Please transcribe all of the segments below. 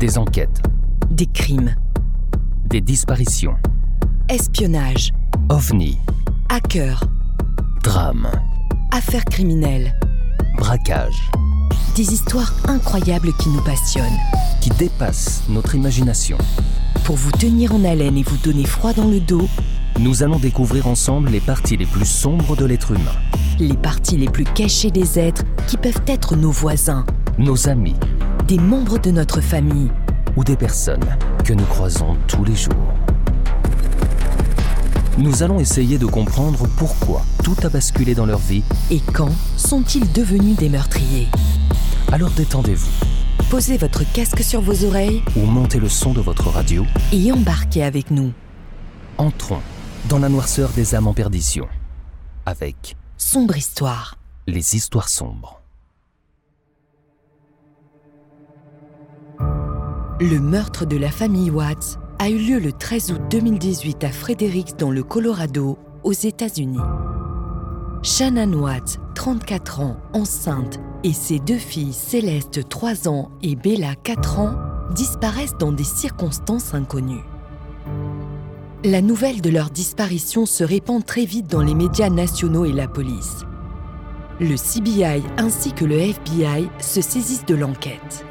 Des enquêtes, Des crimes, des disparitions, espionnage, ovnis, hackers, drames, affaires criminelles. braquages, Des histoires incroyables qui nous passionnent. qui dépassent notre imagination. Pour vous tenir en haleine et vous donner froid dans le dos, Nous allons découvrir ensemble les parties les plus sombres de l'être humain, les parties les plus cachées des êtres qui peuvent être nos voisins, nos amis. Des membres de notre famille. Ou des personnes que nous croisons tous les jours. Nous allons essayer de comprendre pourquoi tout a basculé dans leur vie, Et quand sont-ils devenus des meurtriers? Alors détendez-vous Posez votre casque sur vos oreilles ou montez le son de votre radio. et embarquez avec nous. Entrons dans la noirceur des âmes en perdition avec Sombre histoire. les histoires sombres. Le meurtre de la famille Watts a eu lieu le 13 août 2018 à Fredericks dans le Colorado, aux États-Unis. Shannon Watts, 34 ans, enceinte, et ses deux filles Céleste, 3 ans, et Bella, 4 ans, disparaissent dans des circonstances inconnues. La nouvelle de leur disparition se répand très vite dans les médias nationaux et la police. Le CBI ainsi que le FBI se saisissent de l'enquête.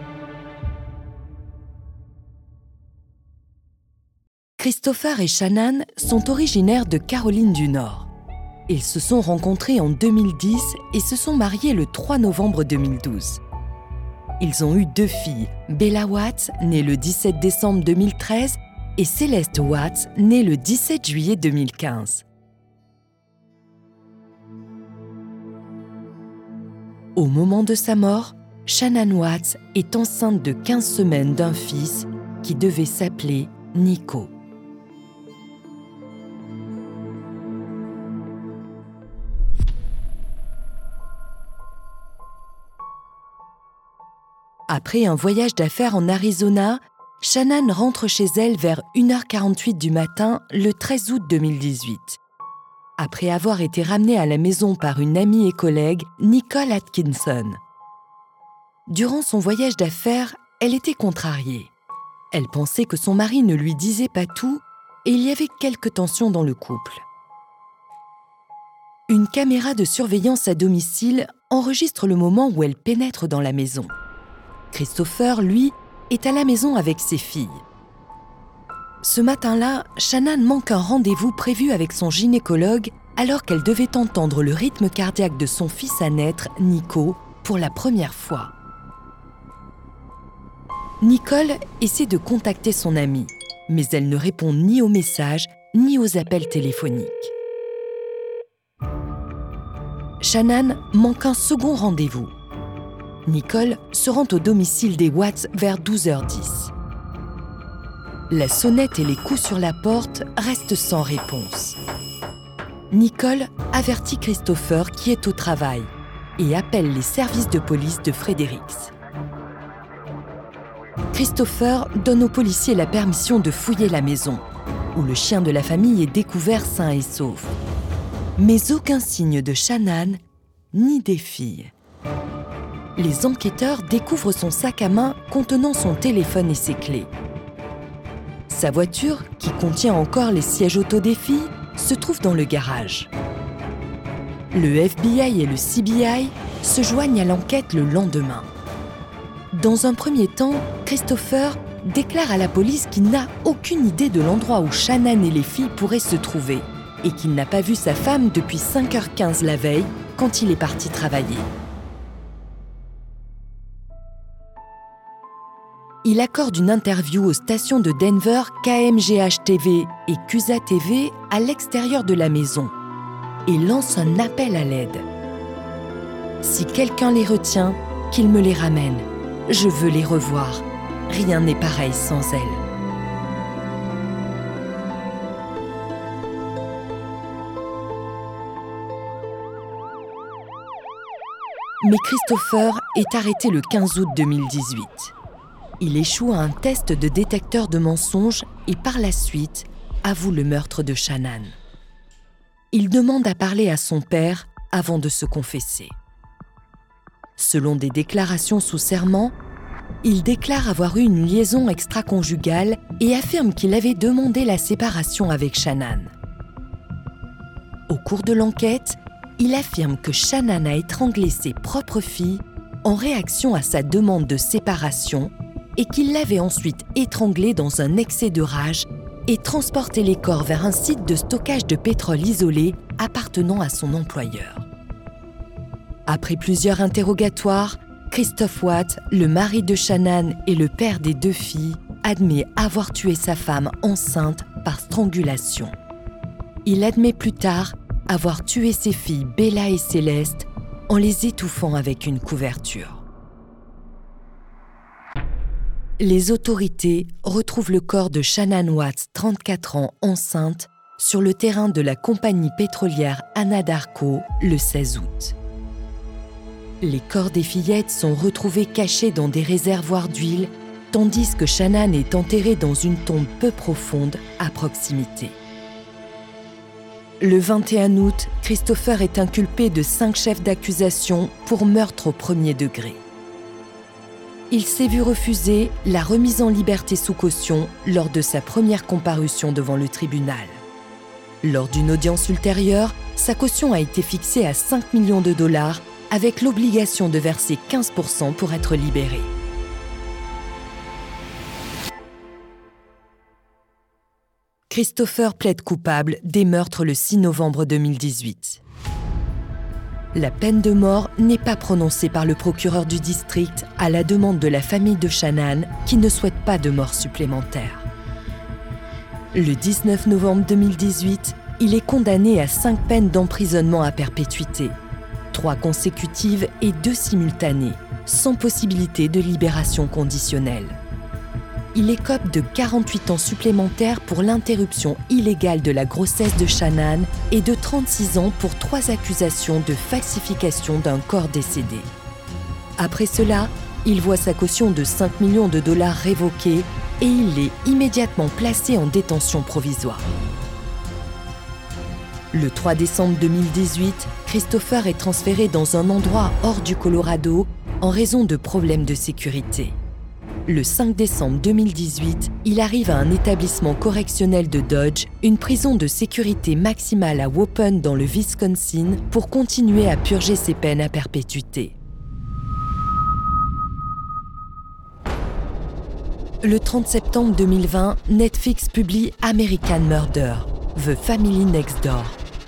Christopher et Shannon sont originaires de Caroline du Nord. Ils se sont rencontrés en 2010 et se sont mariés le 3 novembre 2012. Ils ont eu deux filles, Bella Watts, née le 17 décembre 2013, et Céleste Watts, née le 17 juillet 2015. Au moment de sa mort, Shannon Watts est enceinte de 15 semaines d'un fils qui devait s'appeler Nico. Après un voyage d'affaires en Arizona, Shannon rentre chez elle vers 1h48 du matin le 13 août 2018. Après avoir été ramenée à la maison par une amie et collègue, Nicole Atkinson. Durant son voyage d'affaires, elle était contrariée. Elle pensait que son mari ne lui disait pas tout et il y avait quelques tensions dans le couple. Une caméra de surveillance à domicile enregistre le moment où elle pénètre dans la maison. Christopher, lui, est à la maison avec ses filles. Ce matin-là, Shannon manque un rendez-vous prévu avec son gynécologue alors qu'elle devait entendre le rythme cardiaque de son fils à naître, Nico, pour la première fois. Nicole essaie de contacter son amie, mais elle ne répond ni aux messages ni aux appels téléphoniques. Shannon manque un second rendez-vous. Nicole se rend au domicile des Watts vers 12h10. La sonnette et les coups sur la porte restent sans réponse. Nicole avertit Christopher qui est au travail et appelle les services de police de Fredericks. Christopher donne aux policiers la permission de fouiller la maison, où le chien de la famille est découvert sain et sauf. Mais aucun signe de Shannon ni des filles les enquêteurs découvrent son sac à main contenant son téléphone et ses clés. Sa voiture, qui contient encore les sièges auto des filles, se trouve dans le garage. Le FBI et le CBI se joignent à l'enquête le lendemain. Dans un premier temps, Christopher déclare à la police qu'il n'a aucune idée de l'endroit où Shannon et les filles pourraient se trouver et qu'il n'a pas vu sa femme depuis 5h15 la veille quand il est parti travailler. Il accorde une interview aux stations de Denver KMGH TV et CUSA TV à l'extérieur de la maison et lance un appel à l'aide. Si quelqu'un les retient, qu'il me les ramène. Je veux les revoir. Rien n'est pareil sans elles. Mais Christopher est arrêté le 15 août 2018 il échoue à un test de détecteur de mensonges et par la suite avoue le meurtre de Shannon. Il demande à parler à son père avant de se confesser. Selon des déclarations sous serment, il déclare avoir eu une liaison extra-conjugale et affirme qu'il avait demandé la séparation avec Shannon. Au cours de l'enquête, il affirme que Shannon a étranglé ses propres filles en réaction à sa demande de séparation et qu'il l'avait ensuite étranglée dans un excès de rage et transporté les corps vers un site de stockage de pétrole isolé appartenant à son employeur. Après plusieurs interrogatoires, Christophe Watt, le mari de Shannon et le père des deux filles, admet avoir tué sa femme enceinte par strangulation. Il admet plus tard avoir tué ses filles Bella et Céleste en les étouffant avec une couverture. Les autorités retrouvent le corps de Shannon Watts, 34 ans, enceinte, sur le terrain de la compagnie pétrolière Anadarko le 16 août. Les corps des fillettes sont retrouvés cachés dans des réservoirs d'huile, tandis que Shannon est enterrée dans une tombe peu profonde à proximité. Le 21 août, Christopher est inculpé de cinq chefs d'accusation pour meurtre au premier degré. Il s'est vu refuser la remise en liberté sous caution lors de sa première comparution devant le tribunal. Lors d'une audience ultérieure, sa caution a été fixée à 5 millions de dollars avec l'obligation de verser 15% pour être libéré. Christopher plaide coupable des meurtres le 6 novembre 2018. La peine de mort n'est pas prononcée par le procureur du district à la demande de la famille de Shannon qui ne souhaite pas de mort supplémentaire. Le 19 novembre 2018, il est condamné à cinq peines d'emprisonnement à perpétuité, trois consécutives et deux simultanées, sans possibilité de libération conditionnelle. Il écope de 48 ans supplémentaires pour l'interruption illégale de la grossesse de Shannon et de 36 ans pour trois accusations de falsification d'un corps décédé. Après cela, il voit sa caution de 5 millions de dollars révoquée et il est immédiatement placé en détention provisoire. Le 3 décembre 2018, Christopher est transféré dans un endroit hors du Colorado en raison de problèmes de sécurité. Le 5 décembre 2018, il arrive à un établissement correctionnel de Dodge, une prison de sécurité maximale à Waupun dans le Wisconsin, pour continuer à purger ses peines à perpétuité. Le 30 septembre 2020, Netflix publie American Murder, The Family Next Door,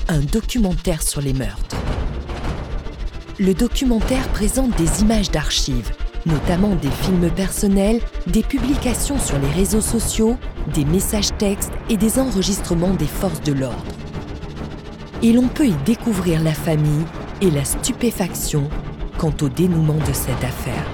un documentaire sur les meurtres. Le documentaire présente des images d'archives, notamment des films personnels, des publications sur les réseaux sociaux, des messages textes et des enregistrements des forces de l'ordre. Et l'on peut y découvrir la famille et la stupéfaction quant au dénouement de cette affaire.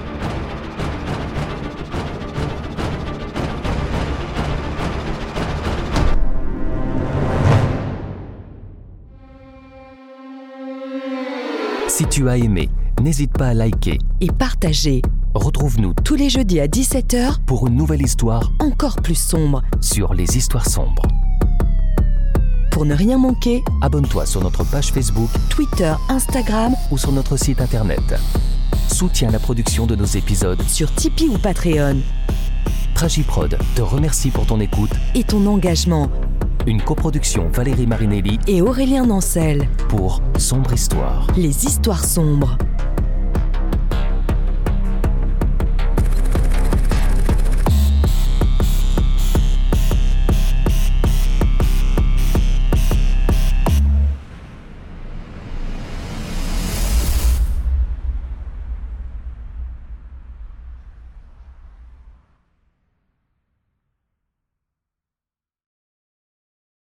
Si tu as aimé, n'hésite pas à liker. Et partager. Retrouve-nous tous les jeudis à 17h pour une nouvelle histoire encore plus sombre sur les histoires sombres. Pour ne rien manquer, abonne-toi sur notre page Facebook, Twitter, Instagram ou sur notre site internet. Soutiens la production de nos épisodes sur Tipeee ou Patreon. Tragiprod te remercie pour ton écoute et ton engagement. Une coproduction Valérie Marinelli et Aurélien Nancel pour Sombre Histoire. Les histoires sombres.